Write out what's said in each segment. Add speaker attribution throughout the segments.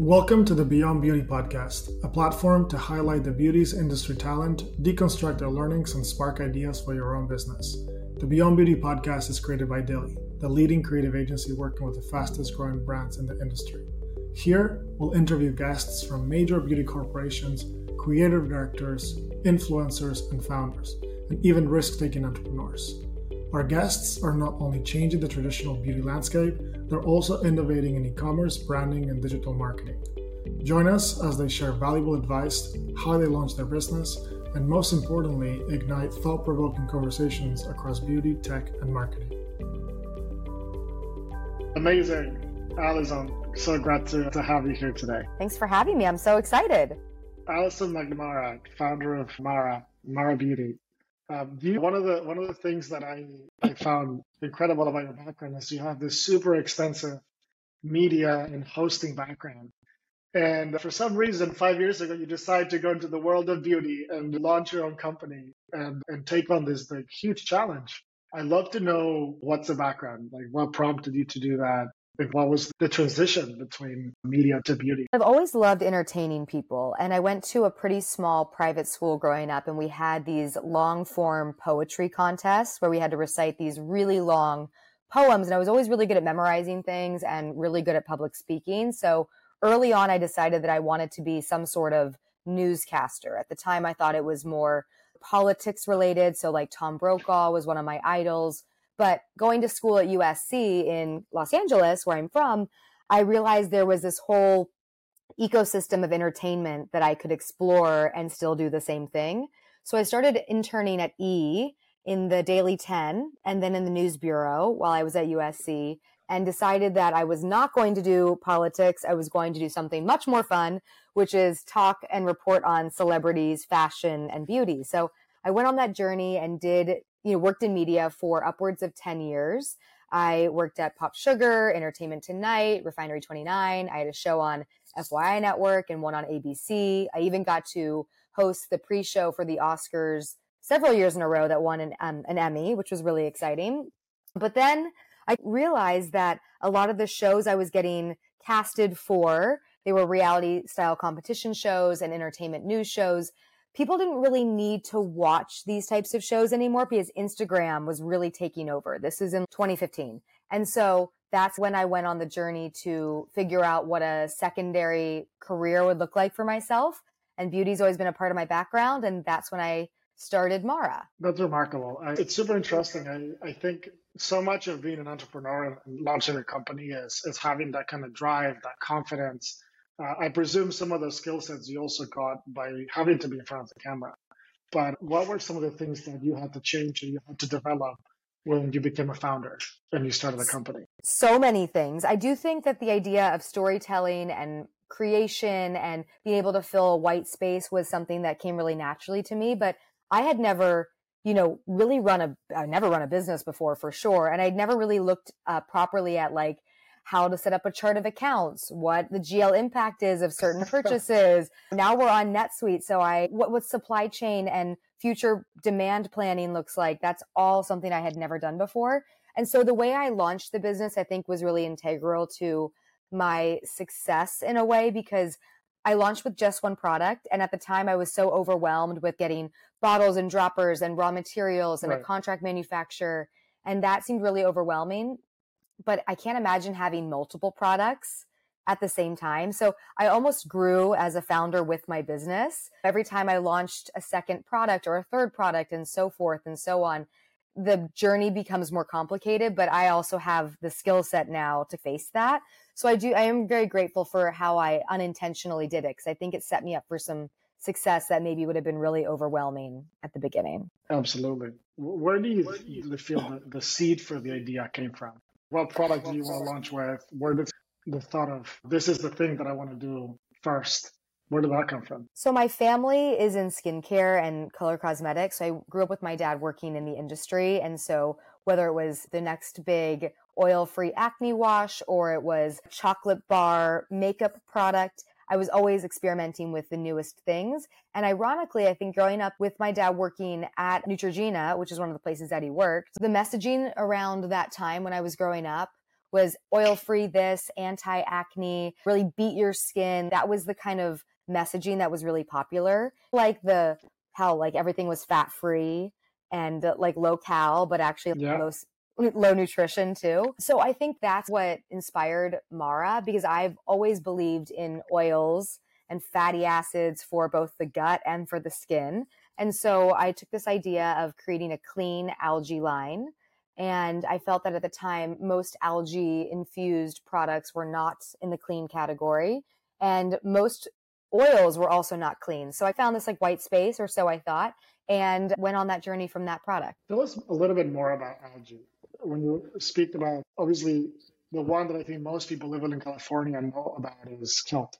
Speaker 1: Welcome to the Beyond Beauty podcast, a platform to highlight the beauty's industry talent, deconstruct their learnings, and spark ideas for your own business. The Beyond Beauty podcast is created by Dilly, the leading creative agency working with the fastest growing brands in the industry. Here, we'll interview guests from major beauty corporations, creative directors, influencers, and founders, and even risk taking entrepreneurs. Our guests are not only changing the traditional beauty landscape, they're also innovating in e commerce, branding, and digital marketing. Join us as they share valuable advice, how they launch their business, and most importantly, ignite thought provoking conversations across beauty, tech, and marketing. Amazing. Alison, so glad to, to have you here today.
Speaker 2: Thanks for having me. I'm so excited.
Speaker 1: Alison McNamara, founder of Mara, Mara Beauty. Um, you, one of the one of the things that I, I found incredible about your background is you have this super extensive media and hosting background. And for some reason, five years ago, you decided to go into the world of beauty and launch your own company and, and take on this like, huge challenge. I'd love to know what's the background, like what prompted you to do that, what was the transition between media to beauty?
Speaker 2: I've always loved entertaining people. And I went to a pretty small private school growing up, and we had these long form poetry contests where we had to recite these really long poems. And I was always really good at memorizing things and really good at public speaking. So early on, I decided that I wanted to be some sort of newscaster. At the time, I thought it was more politics related. So, like Tom Brokaw was one of my idols. But going to school at USC in Los Angeles, where I'm from, I realized there was this whole ecosystem of entertainment that I could explore and still do the same thing. So I started interning at E in the Daily 10 and then in the News Bureau while I was at USC and decided that I was not going to do politics. I was going to do something much more fun, which is talk and report on celebrities, fashion, and beauty. So I went on that journey and did you know, worked in media for upwards of 10 years. I worked at Pop Sugar, Entertainment Tonight, Refinery 29. I had a show on FYI Network and one on ABC. I even got to host the pre show for the Oscars several years in a row that won an, um, an Emmy, which was really exciting. But then I realized that a lot of the shows I was getting casted for, they were reality style competition shows and entertainment news shows people didn't really need to watch these types of shows anymore because Instagram was really taking over. This is in 2015. And so that's when I went on the journey to figure out what a secondary career would look like for myself. And beauty's always been a part of my background. And that's when I started Mara.
Speaker 1: That's remarkable. It's super interesting. I, I think so much of being an entrepreneur and launching a company is, is having that kind of drive, that confidence, uh, I presume some of the skill sets you also got by having to be in front of the camera. But what were some of the things that you had to change or you had to develop when you became a founder and you started a company?
Speaker 2: So many things. I do think that the idea of storytelling and creation and being able to fill a white space was something that came really naturally to me. But I had never, you know, really run a, I never run a business before for sure. And I'd never really looked uh, properly at like, how to set up a chart of accounts, what the GL impact is of certain purchases. now we're on NetSuite. So I, what, what supply chain and future demand planning looks like. That's all something I had never done before. And so the way I launched the business, I think was really integral to my success in a way because I launched with just one product. And at the time, I was so overwhelmed with getting bottles and droppers and raw materials and right. a contract manufacturer. And that seemed really overwhelming but I can't imagine having multiple products at the same time. So I almost grew as a founder with my business. Every time I launched a second product or a third product and so forth and so on, the journey becomes more complicated, but I also have the skill set now to face that. So I do, I am very grateful for how I unintentionally did it because I think it set me up for some success that maybe would have been really overwhelming at the beginning.
Speaker 1: Absolutely. Where do you feel the, the seed for the idea came from? What product do you want to launch with? Where did the thought of this is the thing that I want to do first? Where did that come from?
Speaker 2: So my family is in skincare and color cosmetics. So I grew up with my dad working in the industry. And so whether it was the next big oil-free acne wash or it was chocolate bar makeup product, I was always experimenting with the newest things. And ironically, I think growing up with my dad working at Neutrogena, which is one of the places that he worked, the messaging around that time when I was growing up was oil free this, anti acne, really beat your skin. That was the kind of messaging that was really popular. Like the how like everything was fat free and uh, like low cal, but actually yeah. low low nutrition too. So I think that's what inspired Mara because I've always believed in oils and fatty acids for both the gut and for the skin. And so I took this idea of creating a clean algae line. And I felt that at the time, most algae infused products were not in the clean category. And most oils were also not clean. So I found this like white space, or so I thought, and went on that journey from that product.
Speaker 1: Tell us a little bit more about algae. When you speak about, obviously, the one that I think most people living in California know about is kelp.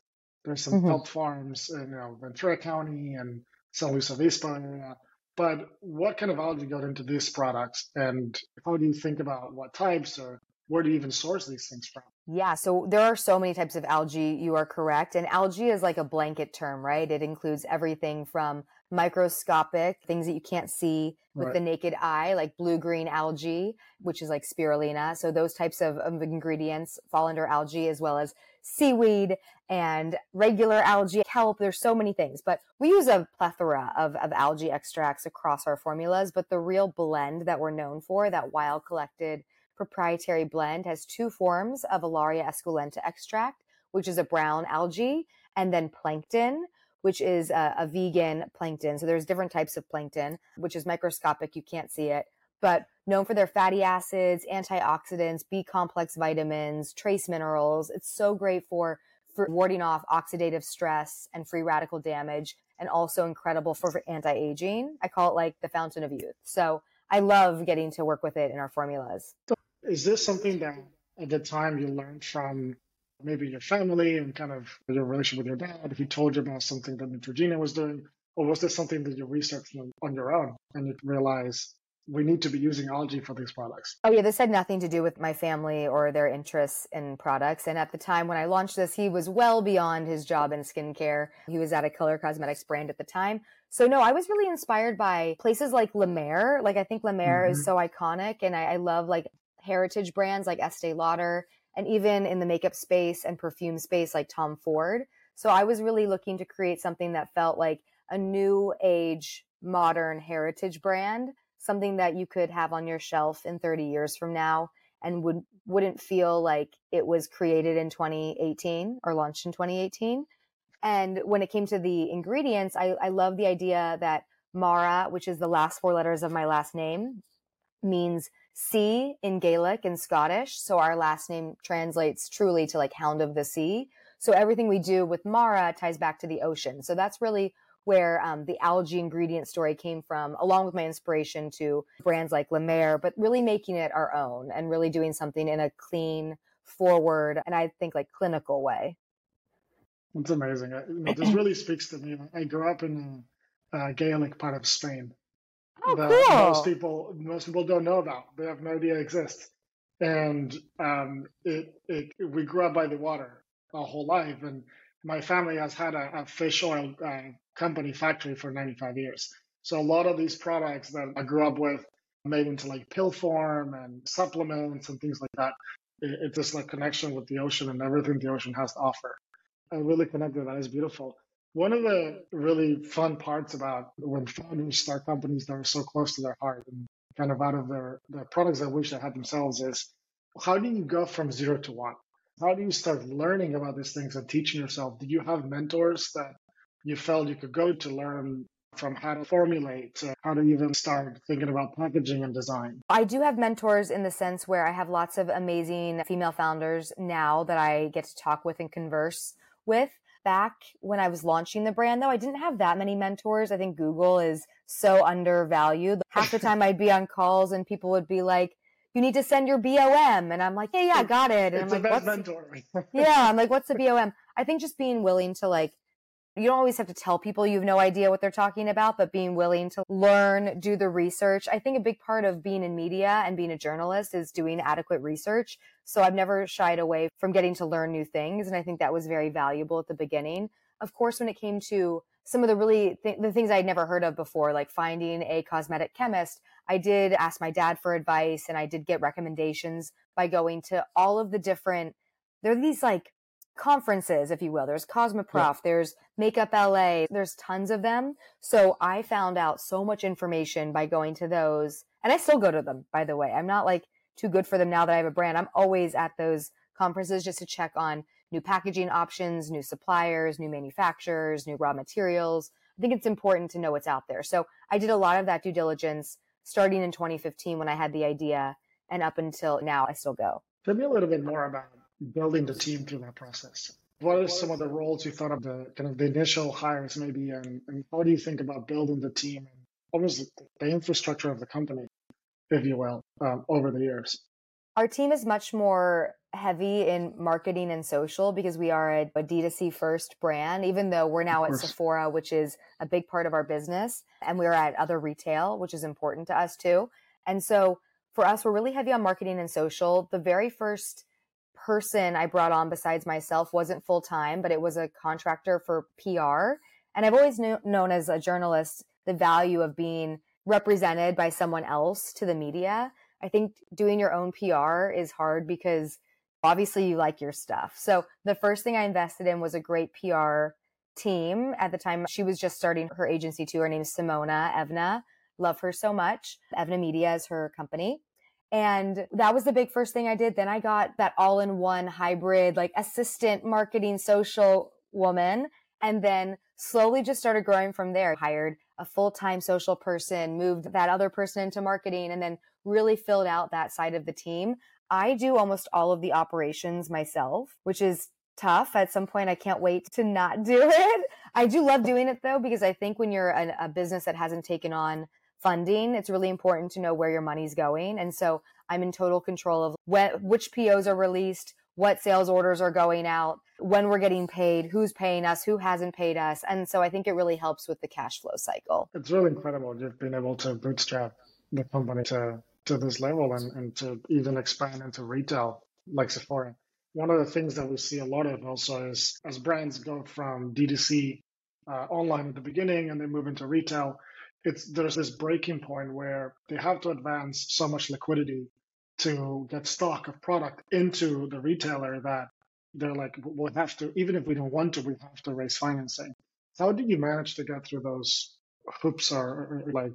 Speaker 1: There's some mm-hmm. kelp farms in you know, Ventura County and San Luis Obispo area. But what kind of algae got into these products, and how do you think about what types, or where do you even source these things from?
Speaker 2: Yeah, so there are so many types of algae. You are correct. And algae is like a blanket term, right? It includes everything from microscopic things that you can't see with right. the naked eye, like blue green algae, which is like spirulina. So those types of, of ingredients fall under algae as well as seaweed and regular algae, kelp. There's so many things, but we use a plethora of, of algae extracts across our formulas. But the real blend that we're known for, that wild collected proprietary blend, has two forms of Alaria esculenta extract, which is a brown algae, and then plankton, which is a, a, vegan plankton. So there's different types of plankton, which is microscopic. You can't see it, but known for their fatty acids, antioxidants, B complex vitamins, trace minerals. It's so great for, for warding off oxidative stress and free radical damage and also incredible for, for anti-aging. I call it like the fountain of youth. So I love getting to work with it in our formulas.
Speaker 1: Is this something that at the time you learned from maybe your family and kind of your relationship with your dad, if he told you about something that Neutrogena was doing, or was this something that you researched on your own and you realize we need to be using algae for these products?
Speaker 2: Oh, yeah, this had nothing to do with my family or their interests in products. And at the time when I launched this, he was well beyond his job in skincare. He was at a color cosmetics brand at the time. So, no, I was really inspired by places like La Mer. Like, I think La Mer mm-hmm. is so iconic, and I, I love like heritage brands like Estee Lauder and even in the makeup space and perfume space like Tom Ford. So I was really looking to create something that felt like a new age, modern heritage brand, something that you could have on your shelf in 30 years from now and would wouldn't feel like it was created in 2018 or launched in 2018. And when it came to the ingredients, I, I love the idea that Mara, which is the last four letters of my last name, means sea in Gaelic and Scottish. So our last name translates truly to like hound of the sea. So everything we do with Mara ties back to the ocean. So that's really where um, the algae ingredient story came from, along with my inspiration to brands like La Mer, but really making it our own and really doing something in a clean, forward, and I think like clinical way.
Speaker 1: It's amazing. You know, this really speaks to me. I grew up in a, a Gaelic part of Spain,
Speaker 2: Oh, that cool.
Speaker 1: most people most people don't know about. They have no idea exists. And um, it, it we grew up by the water our whole life, and my family has had a, a fish oil uh, company factory for 95 years. So a lot of these products that I grew up with, made into like pill form and supplements and things like that, it, it's just like connection with the ocean and everything the ocean has to offer. I really connect with that. It's beautiful. One of the really fun parts about when founders start companies that are so close to their heart and kind of out of their, their products that wish they had themselves is how do you go from zero to one? How do you start learning about these things and teaching yourself? Did you have mentors that you felt you could go to learn from how to formulate to how to even start thinking about packaging and design?
Speaker 2: I do have mentors in the sense where I have lots of amazing female founders now that I get to talk with and converse with back when I was launching the brand, though, I didn't have that many mentors. I think Google is so undervalued. Half the time I'd be on calls and people would be like, you need to send your BOM. And I'm like, yeah, yeah, got it. And
Speaker 1: it's
Speaker 2: I'm like,
Speaker 1: what's mentor.
Speaker 2: yeah, I'm like, what's the BOM? I think just being willing to like you don't always have to tell people you have no idea what they're talking about, but being willing to learn, do the research. I think a big part of being in media and being a journalist is doing adequate research. So I've never shied away from getting to learn new things. And I think that was very valuable at the beginning. Of course, when it came to some of the really th- the things I'd never heard of before, like finding a cosmetic chemist. I did ask my dad for advice and I did get recommendations by going to all of the different, there are these like conferences, if you will. There's Cosmoprof, yeah. there's Makeup LA, there's tons of them. So I found out so much information by going to those. And I still go to them, by the way. I'm not like too good for them now that I have a brand. I'm always at those conferences just to check on new packaging options, new suppliers, new manufacturers, new raw materials. I think it's important to know what's out there. So I did a lot of that due diligence starting in 2015 when I had the idea and up until now I still go.
Speaker 1: Tell me a little bit more about building the team through that process. What are some of the roles you thought of the kind of the initial hires maybe and, and how do you think about building the team and almost the infrastructure of the company, if you will, um, over the years?
Speaker 2: Our team is much more heavy in marketing and social because we are a, a D2C first brand, even though we're now at Sephora, which is a big part of our business. And we're at other retail, which is important to us too. And so for us, we're really heavy on marketing and social. The very first person I brought on besides myself wasn't full time, but it was a contractor for PR. And I've always knew, known as a journalist the value of being represented by someone else to the media. I think doing your own PR is hard because obviously you like your stuff. So the first thing I invested in was a great PR team. At the time, she was just starting her agency too. Her name is Simona Evna. Love her so much. Evna Media is her company. And that was the big first thing I did. Then I got that all in one hybrid, like assistant marketing social woman. And then slowly just started growing from there. Hired a full time social person, moved that other person into marketing, and then really filled out that side of the team. I do almost all of the operations myself, which is tough. At some point, I can't wait to not do it. I do love doing it though, because I think when you're a, a business that hasn't taken on funding, it's really important to know where your money's going. And so I'm in total control of when, which POs are released, what sales orders are going out, when we're getting paid, who's paying us, who hasn't paid us. And so I think it really helps with the cash flow cycle.
Speaker 1: It's really incredible. You've been able to bootstrap the company to, to this level and, and to even expand into retail like Sephora. One of the things that we see a lot of also is as brands go from D2C uh, online at the beginning and they move into retail, it's there's this breaking point where they have to advance so much liquidity to get stock of product into the retailer that they're like we'll have to even if we don't want to we have to raise financing. How did you manage to get through those hoops or, or like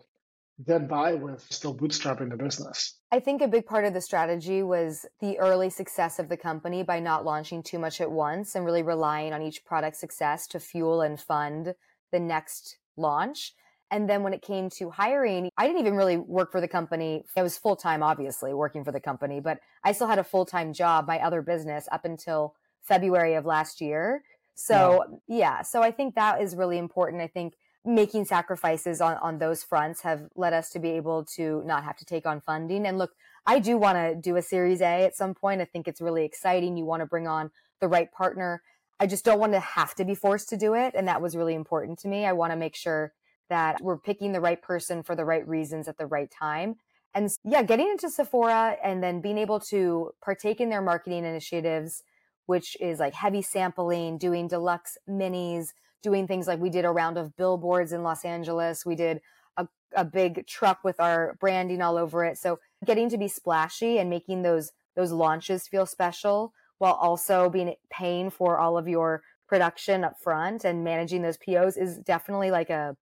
Speaker 1: get by with still bootstrapping the business?
Speaker 2: I think a big part of the strategy was the early success of the company by not launching too much at once and really relying on each product success to fuel and fund the next launch and then when it came to hiring, I didn't even really work for the company. I was full time, obviously, working for the company, but I still had a full time job, my other business, up until February of last year. So, yeah. yeah. So I think that is really important. I think making sacrifices on, on those fronts have led us to be able to not have to take on funding. And look, I do want to do a Series A at some point. I think it's really exciting. You want to bring on the right partner. I just don't want to have to be forced to do it. And that was really important to me. I want to make sure that we're picking the right person for the right reasons at the right time. And yeah, getting into Sephora and then being able to partake in their marketing initiatives, which is like heavy sampling, doing deluxe minis, doing things like we did a round of billboards in Los Angeles. We did a, a big truck with our branding all over it. So getting to be splashy and making those those launches feel special while also being paying for all of your production up front and managing those POs is definitely like a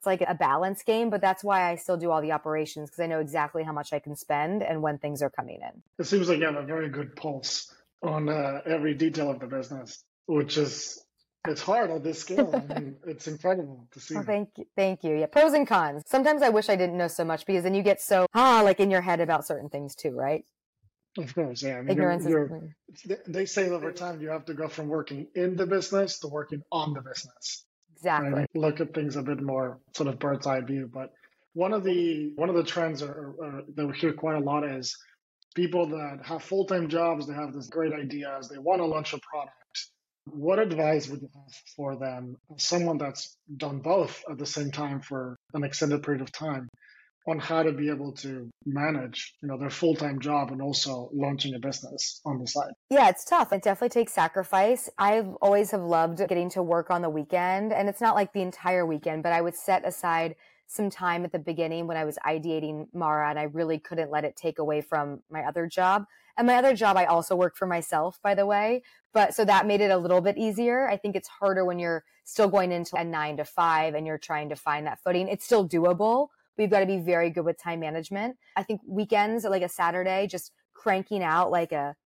Speaker 2: it's like a balance game, but that's why I still do all the operations because I know exactly how much I can spend and when things are coming in.
Speaker 1: It seems like you have a very good pulse on uh, every detail of the business, which is it's hard at this scale. I mean, it's incredible to see.
Speaker 2: Oh, thank you, thank you. Yeah, pros and cons. Sometimes I wish I didn't know so much because then you get so ah like in your head about certain things too, right?
Speaker 1: Of course, yeah. I mean, Ignorance you're, you're, they say over time you have to go from working in the business to working on the business.
Speaker 2: Exactly.
Speaker 1: Look at things a bit more sort of bird's eye view. But one of the one of the trends are, are, that we hear quite a lot is people that have full time jobs. They have these great ideas. They want to launch a product. What advice would you have for them? Someone that's done both at the same time for an extended period of time. On how to be able to manage, you know, their full-time job and also launching a business on the side.
Speaker 2: Yeah, it's tough. It definitely takes sacrifice. I always have loved getting to work on the weekend, and it's not like the entire weekend, but I would set aside some time at the beginning when I was ideating Mara and I really couldn't let it take away from my other job. And my other job, I also work for myself, by the way. But so that made it a little bit easier. I think it's harder when you're still going into a nine to five and you're trying to find that footing. It's still doable. We've got to be very good with time management. I think weekends, like a Saturday, just cranking out like a,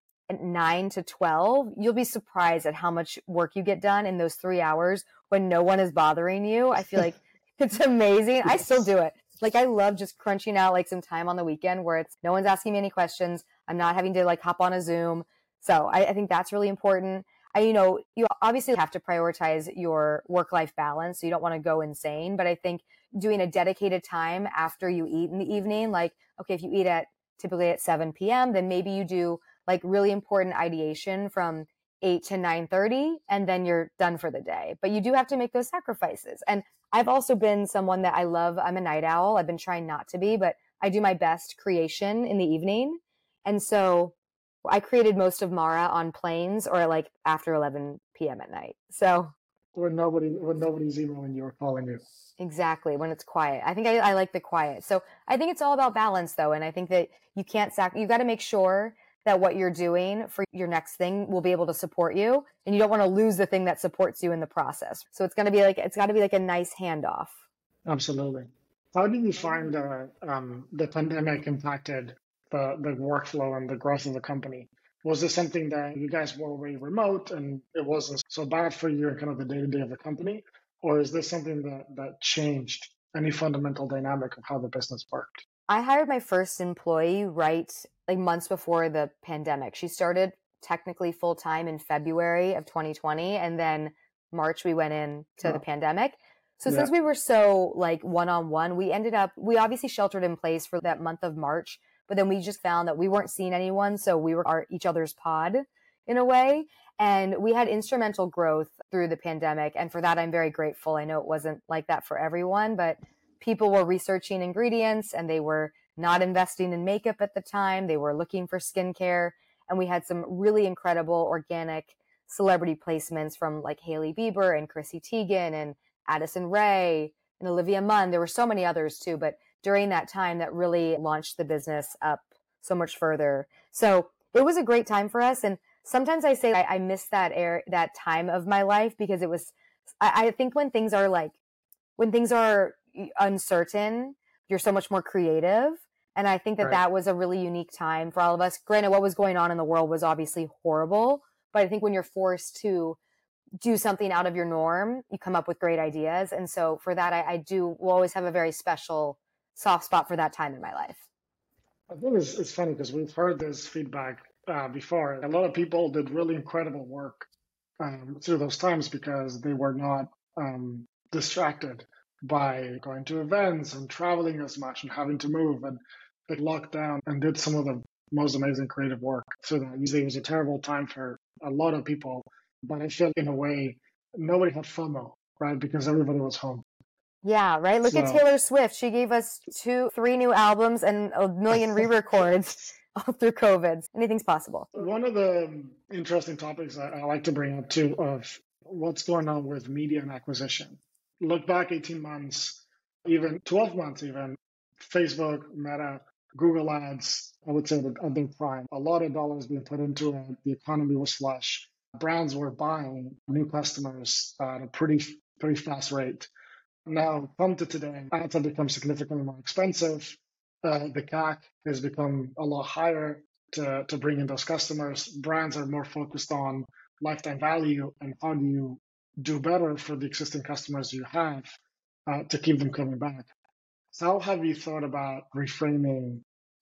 Speaker 2: nine to 12, you'll be surprised at how much work you get done in those three hours when no one is bothering you. I feel like it's amazing. I still do it. Like I love just crunching out like some time on the weekend where it's no one's asking me any questions. I'm not having to like hop on a Zoom. So I, I think that's really important. I, you know, you obviously have to prioritize your work life balance. So you don't want to go insane. But I think doing a dedicated time after you eat in the evening, like, okay, if you eat at typically at 7 p.m., then maybe you do like really important ideation from 8 to 9:30 and then you're done for the day. But you do have to make those sacrifices. And I've also been someone that I love. I'm a night owl. I've been trying not to be, but I do my best creation in the evening. And so I created most of Mara on planes or like after 11 p.m. at night. So
Speaker 1: when nobody when nobody's emailing you or calling you.
Speaker 2: Exactly when it's quiet. I think I, I like the quiet. So I think it's all about balance though, and I think that you can't sac. You got to make sure that what you're doing for your next thing will be able to support you and you don't want to lose the thing that supports you in the process so it's going to be like it's got to be like a nice handoff
Speaker 1: absolutely how do you find uh, um, the pandemic impacted the, the workflow and the growth of the company was this something that you guys were already remote and it wasn't so bad for you and kind of the day-to-day of the company or is this something that that changed any fundamental dynamic of how the business worked
Speaker 2: I hired my first employee right like months before the pandemic. She started technically full time in February of 2020 and then March we went in to oh. the pandemic. So yeah. since we were so like one on one, we ended up we obviously sheltered in place for that month of March, but then we just found that we weren't seeing anyone, so we were our each other's pod in a way. And we had instrumental growth through the pandemic. And for that, I'm very grateful. I know it wasn't like that for everyone, but people were researching ingredients and they were not investing in makeup at the time. They were looking for skincare. And we had some really incredible organic celebrity placements from like Hailey Bieber and Chrissy Teigen and Addison Rae and Olivia Munn. There were so many others too, but during that time that really launched the business up so much further. So it was a great time for us. And sometimes I say I, I miss that air, that time of my life because it was, I, I think when things are like, when things are uncertain, you're so much more creative. And I think that right. that was a really unique time for all of us. Granted, what was going on in the world was obviously horrible, but I think when you're forced to do something out of your norm, you come up with great ideas. And so for that, I, I do will always have a very special soft spot for that time in my life.
Speaker 1: I think it's, it's funny because we've heard this feedback uh, before. A lot of people did really incredible work um, through those times because they were not um, distracted by going to events and traveling as much and having to move and get locked down and did some of the most amazing creative work. So that it was a terrible time for a lot of people. But I feel in a way nobody had FOMO, right? Because everybody was home.
Speaker 2: Yeah, right. Look so, at Taylor Swift. She gave us two, three new albums and a million re-records all through COVID. Anything's possible.
Speaker 1: One of the um, interesting topics I, I like to bring up too of what's going on with media and acquisition look back 18 months, even 12 months, even Facebook, Meta, Google Ads, I would say that at their prime, a lot of dollars being put into it. The economy was flush. Brands were buying new customers at a pretty pretty fast rate. Now, come to today, ads have become significantly more expensive. Uh, the CAC has become a lot higher to, to bring in those customers. Brands are more focused on lifetime value and how do you do better for the existing customers you have uh, to keep them coming back. So, how have you thought about reframing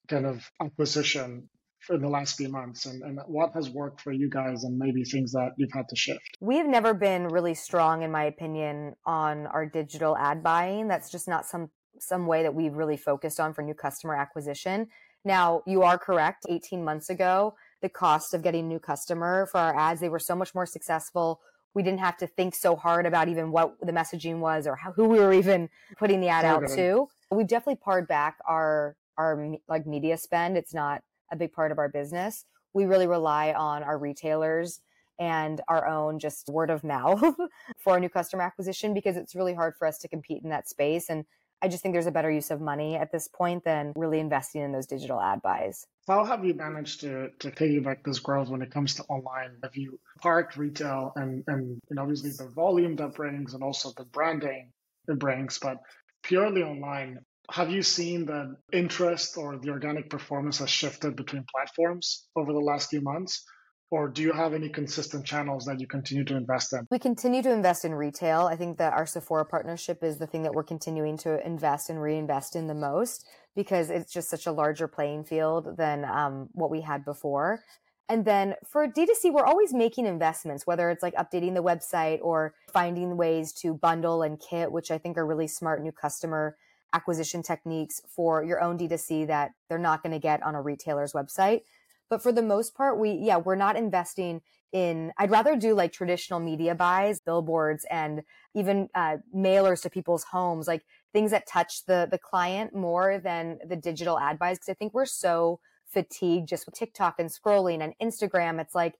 Speaker 1: kind of acquisition for the last few months and, and what has worked for you guys and maybe things that you've had to shift?
Speaker 2: We've never been really strong, in my opinion, on our digital ad buying. That's just not some some way that we've really focused on for new customer acquisition. Now, you are correct. 18 months ago, the cost of getting new customer for our ads, they were so much more successful we didn't have to think so hard about even what the messaging was or how, who we were even putting the ad out to. We've definitely pared back our our like media spend. It's not a big part of our business. We really rely on our retailers and our own just word of mouth for new customer acquisition because it's really hard for us to compete in that space. And I just think there's a better use of money at this point than really investing in those digital ad buys.
Speaker 1: How have you managed to to piggyback this growth when it comes to online? Have you parked retail and, and and obviously the volume that brings and also the branding it brings, but purely online, have you seen that interest or the organic performance has shifted between platforms over the last few months? or do you have any consistent channels that you continue to invest in?
Speaker 2: We continue to invest in retail. I think that our Sephora partnership is the thing that we're continuing to invest and reinvest in the most because it's just such a larger playing field than um, what we had before. And then for D2C, we're always making investments, whether it's like updating the website or finding ways to bundle and kit, which I think are really smart new customer acquisition techniques for your own D2C that they're not going to get on a retailer's website. But for the most part, we, yeah, we're not investing in, I'd rather do like traditional media buys, billboards, and even uh, mailers to people's homes, like things that touch the, the client more than the digital ad buys. Cause I think we're so fatigued just with TikTok and scrolling and Instagram. It's like,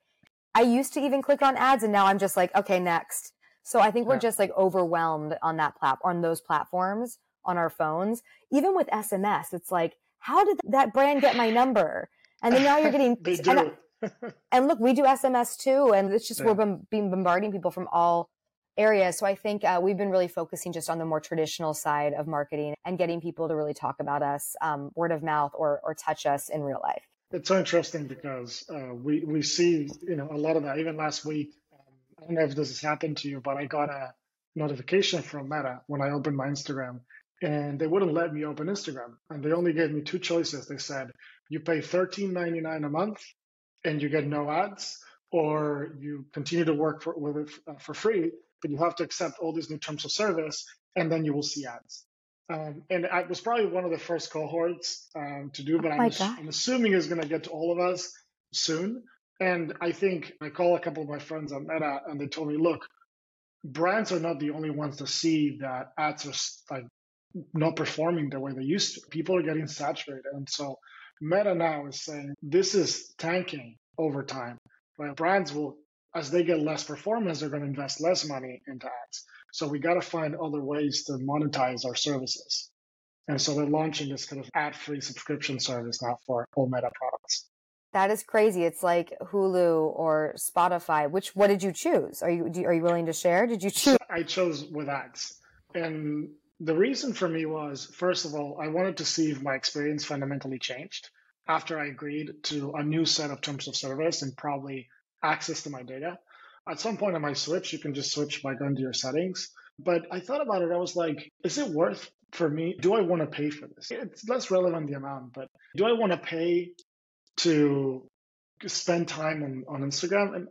Speaker 2: I used to even click on ads and now I'm just like, okay, next. So I think we're just like overwhelmed on that platform, on those platforms on our phones. Even with SMS, it's like, how did that brand get my number? And then now you're getting
Speaker 1: they do.
Speaker 2: And, and, look, we do SMS too, and it's just yeah. we're being bombarding people from all areas. So I think uh, we've been really focusing just on the more traditional side of marketing and getting people to really talk about us, um, word of mouth, or or touch us in real life.
Speaker 1: It's so interesting because uh, we we see you know a lot of that. Even last week, um, I don't know if this has happened to you, but I got a notification from Meta when I opened my Instagram, and they wouldn't let me open Instagram, and they only gave me two choices. They said you pay $13.99 a month and you get no ads, or you continue to work for, with it uh, for free, but you have to accept all these new terms of service, and then you will see ads. Um, and I was probably one of the first cohorts um, to do, but oh I'm, I'm, assuming it's going to get to all of us soon. And I think I call a couple of my friends on Meta, and they told me, look, brands are not the only ones to see that ads are like not performing the way they used to. People are getting saturated, and so Meta now is saying this is tanking over time. Right? Brands will, as they get less performance, they're going to invest less money into ads. So we got to find other ways to monetize our services. And so they're launching this kind of ad-free subscription service now for all Meta products.
Speaker 2: That is crazy. It's like Hulu or Spotify. Which what did you choose? Are you are you willing to share? Did you choose?
Speaker 1: I chose with ads, and the reason for me was first of all, I wanted to see if my experience fundamentally changed after I agreed to a new set of terms of service and probably access to my data. At some point I my switch. You can just switch by going to your settings. But I thought about it. I was like, is it worth for me? Do I want to pay for this? It's less relevant the amount, but do I want to pay to spend time on, on Instagram? And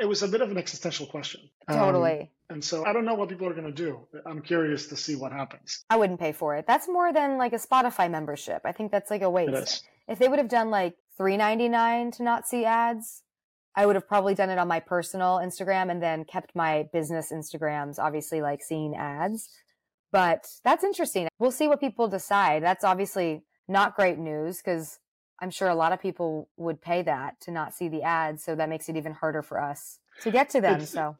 Speaker 1: it was a bit of an existential question.
Speaker 2: Totally. Um,
Speaker 1: and so I don't know what people are going to do. I'm curious to see what happens.
Speaker 2: I wouldn't pay for it. That's more than like a Spotify membership. I think that's like a waste. If they would have done like $3.99 to not see ads, I would have probably done it on my personal Instagram and then kept my business Instagrams, obviously like seeing ads. But that's interesting. We'll see what people decide. That's obviously not great news because I'm sure a lot of people would pay that to not see the ads. So that makes it even harder for us to get to them. It's, so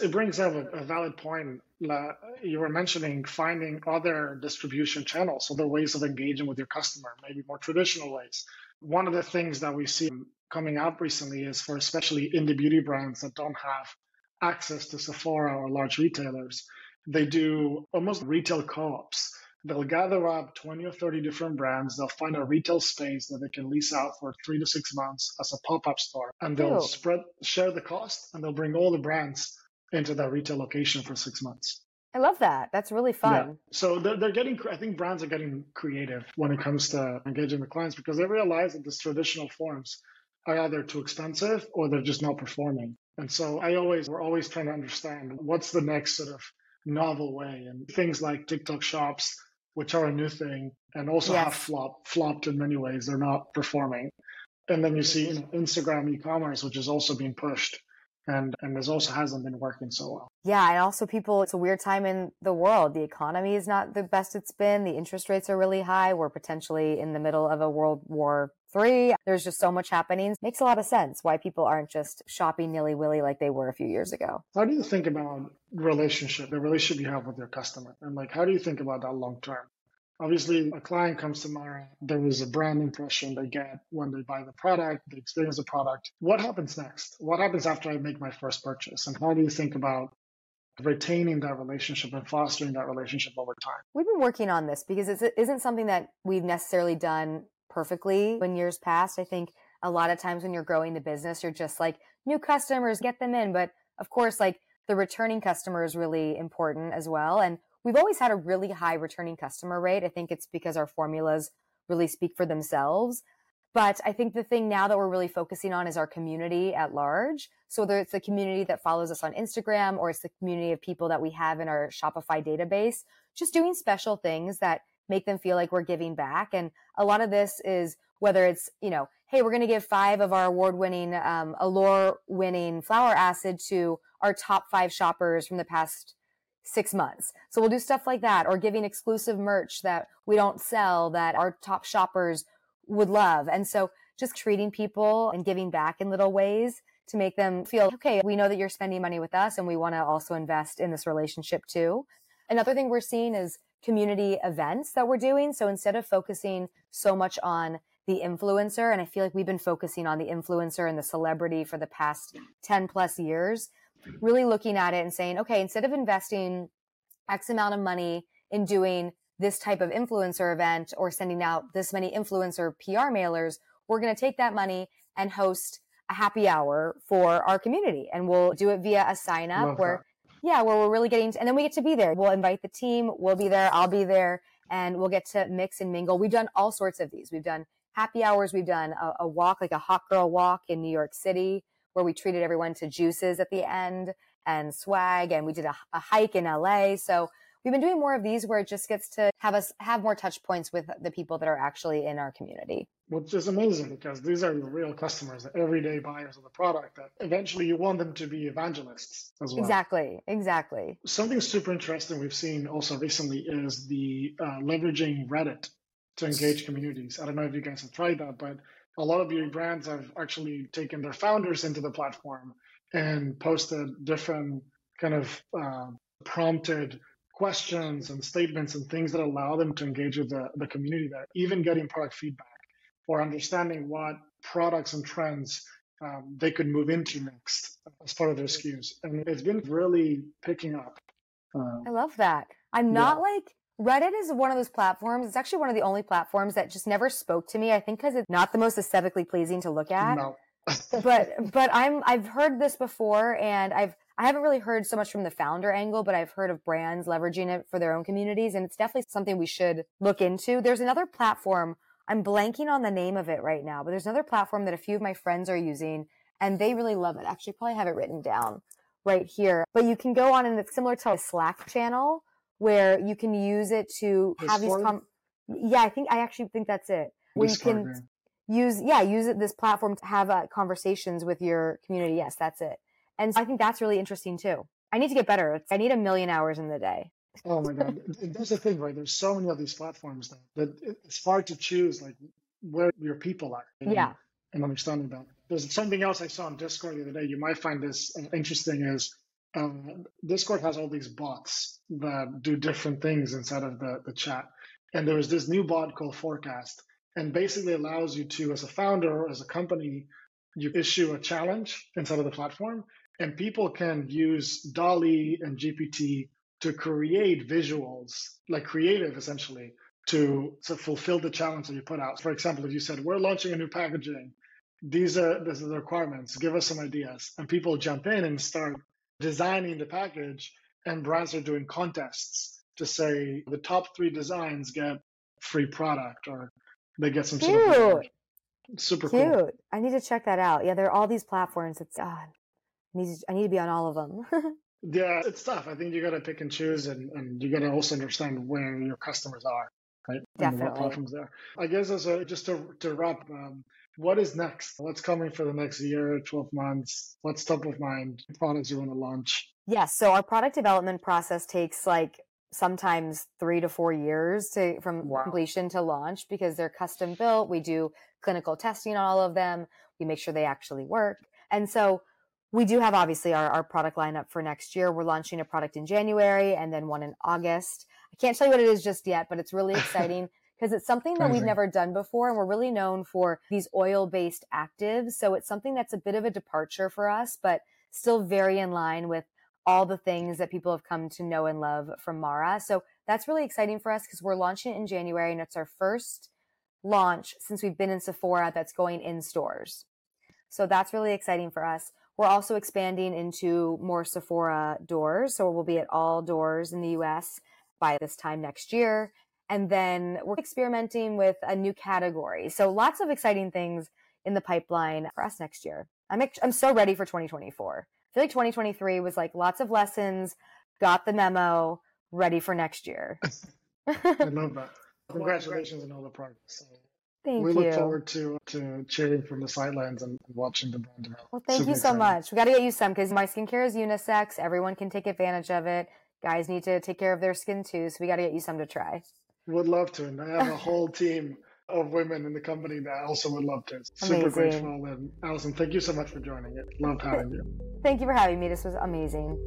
Speaker 1: it brings up a, a valid point. You were mentioning finding other distribution channels, other ways of engaging with your customer, maybe more traditional ways. One of the things that we see coming up recently is for especially indie beauty brands that don't have access to Sephora or large retailers, they do almost retail co ops They'll gather up 20 or 30 different brands. They'll find a retail space that they can lease out for three to six months as a pop up store. And they'll spread, share the cost and they'll bring all the brands into that retail location for six months.
Speaker 2: I love that. That's really fun. Yeah.
Speaker 1: So they're, they're getting, I think brands are getting creative when it comes to engaging the clients because they realize that these traditional forms are either too expensive or they're just not performing. And so I always, we're always trying to understand what's the next sort of novel way and things like TikTok shops which are a new thing and also yes. have flop, flopped in many ways. They're not performing. And then you see you know, Instagram e-commerce, which is also being pushed. And and this also hasn't been working so well.
Speaker 2: Yeah, and also people it's a weird time in the world. The economy is not the best it's been. The interest rates are really high. We're potentially in the middle of a world war 3. There's just so much happening. Makes a lot of sense why people aren't just shopping nilly-willy like they were a few years ago.
Speaker 1: How do you think about relationship, the relationship you have with your customer? And like how do you think about that long term? Obviously, a client comes to tomorrow. There is a brand impression they get when they buy the product, they experience the product. What happens next? What happens after I make my first purchase? And how do you think about retaining that relationship and fostering that relationship over time?
Speaker 2: We've been working on this because it isn't something that we've necessarily done perfectly in years past. I think a lot of times when you're growing the business, you're just like new customers, get them in. But of course, like the returning customer is really important as well. And we've always had a really high returning customer rate. I think it's because our formulas really speak for themselves. But I think the thing now that we're really focusing on is our community at large. So whether it's the community that follows us on Instagram or it's the community of people that we have in our Shopify database, just doing special things that make them feel like we're giving back. And a lot of this is whether it's, you know, hey, we're going to give five of our award winning, um, Allure winning flower acid to our top five shoppers from the past six months. So we'll do stuff like that or giving exclusive merch that we don't sell that our top shoppers would love. And so just treating people and giving back in little ways to make them feel, okay, we know that you're spending money with us and we want to also invest in this relationship too. Another thing we're seeing is community events that we're doing. So instead of focusing so much on the influencer, and I feel like we've been focusing on the influencer and the celebrity for the past 10 plus years, really looking at it and saying, okay, instead of investing X amount of money in doing this type of influencer event or sending out this many influencer PR mailers, we're going to take that money and host a happy hour for our community. And we'll do it via a sign up Love where, that. yeah, where we're really getting to, and then we get to be there. We'll invite the team. We'll be there. I'll be there and we'll get to mix and mingle. We've done all sorts of these. We've done happy hours. We've done a, a walk, like a hot girl walk in New York City where we treated everyone to juices at the end and swag. And we did a, a hike in LA. So we've been doing more of these where it just gets to have us have more touch points with the people that are actually in our community.
Speaker 1: Which is amazing because these are the real customers, the everyday buyers of the product that eventually you want them to be evangelists as well.
Speaker 2: Exactly, exactly.
Speaker 1: Something super interesting we've seen also recently is the uh, leveraging Reddit to engage communities. I don't know if you guys have tried that, but a lot of beauty brands have actually taken their founders into the platform and posted different kind of uh, prompted questions and statements and things that allow them to engage with the, the community there, even getting product feedback or understanding what products and trends um, they could move into next as part of their SKUs. And it's been really picking up.
Speaker 2: Um, I love that. I'm not yeah. like Reddit is one of those platforms. It's actually one of the only platforms that just never spoke to me. I think because it's not the most aesthetically pleasing to look at.
Speaker 1: No.
Speaker 2: but but I'm I've heard this before, and I've I haven't really heard so much from the founder angle, but I've heard of brands leveraging it for their own communities, and it's definitely something we should look into. There's another platform. I'm blanking on the name of it right now, but there's another platform that a few of my friends are using, and they really love it. Actually, probably have it written down right here. But you can go on, and it's similar to a Slack channel where you can use it to have these com- yeah i think i actually think that's it. Where you can use yeah use it this platform to have uh, conversations with your community. Yes that's it. And so i think that's really interesting too. I need to get better. I need a million hours in the day.
Speaker 1: Oh my god. That's the thing right? There's so many of these platforms that, that it's hard to choose like where your people are
Speaker 2: and, yeah.
Speaker 1: and understanding that. There's something else i saw on discord the other day. You might find this uh, interesting is um, Discord has all these bots that do different things inside of the, the chat. And there was this new bot called Forecast, and basically allows you to, as a founder or as a company, you issue a challenge inside of the platform, and people can use DALL-E and GPT to create visuals, like creative essentially, to, to fulfill the challenge that you put out. For example, if you said, We're launching a new packaging, these are these are the requirements, give us some ideas. And people jump in and start designing the package, and brands are doing contests to say the top three designs get free product or they get some
Speaker 2: Cute.
Speaker 1: sort of super
Speaker 2: Cute.
Speaker 1: cool.
Speaker 2: I need to check that out. Yeah, there are all these platforms. It's uh, I need to, I need to be on all of them.
Speaker 1: yeah, it's tough. I think you got to pick and choose, and, and you got to also understand where your customers are, right?
Speaker 2: Definitely.
Speaker 1: And what platforms there. I guess as a just to to wrap, um, What is next? What's coming for the next year, 12 months? What's top of mind? Products you want to launch?
Speaker 2: Yes. So our product development process takes like sometimes three to four years to from wow. completion to launch because they're custom built. We do clinical testing on all of them. We make sure they actually work. And so we do have obviously our, our product lineup for next year. We're launching a product in January and then one in August. I can't tell you what it is just yet, but it's really exciting because it's something that we've never done before. And we're really known for these oil based actives. So it's something that's a bit of a departure for us, but still very in line with all the things that people have come to know and love from Mara. So that's really exciting for us because we're launching it in January and it's our first launch since we've been in Sephora that's going in stores. So that's really exciting for us. We're also expanding into more Sephora doors. So we'll be at all doors in the US by this time next year. And then we're experimenting with a new category. So lots of exciting things in the pipeline for us next year. I'm, I'm so ready for 2024 I feel like 2023 was like lots of lessons, got the memo, ready for next year.
Speaker 1: I love that. Congratulations on all the progress.
Speaker 2: Thank you.
Speaker 1: we
Speaker 2: you.
Speaker 1: look forward to to cheering from the sidelines and watching the brand develop.
Speaker 2: Well, thank Super you so exciting. much. We got to get you some because my skincare is unisex. Everyone can take advantage of it. Guys need to take care of their skin too, so we got to get you some to try.
Speaker 1: Would love to, and I have a whole team of women in the company that also would love to. Super grateful. And Allison, thank you so much for joining it. Loved having you.
Speaker 2: Thank you for having me. This was amazing.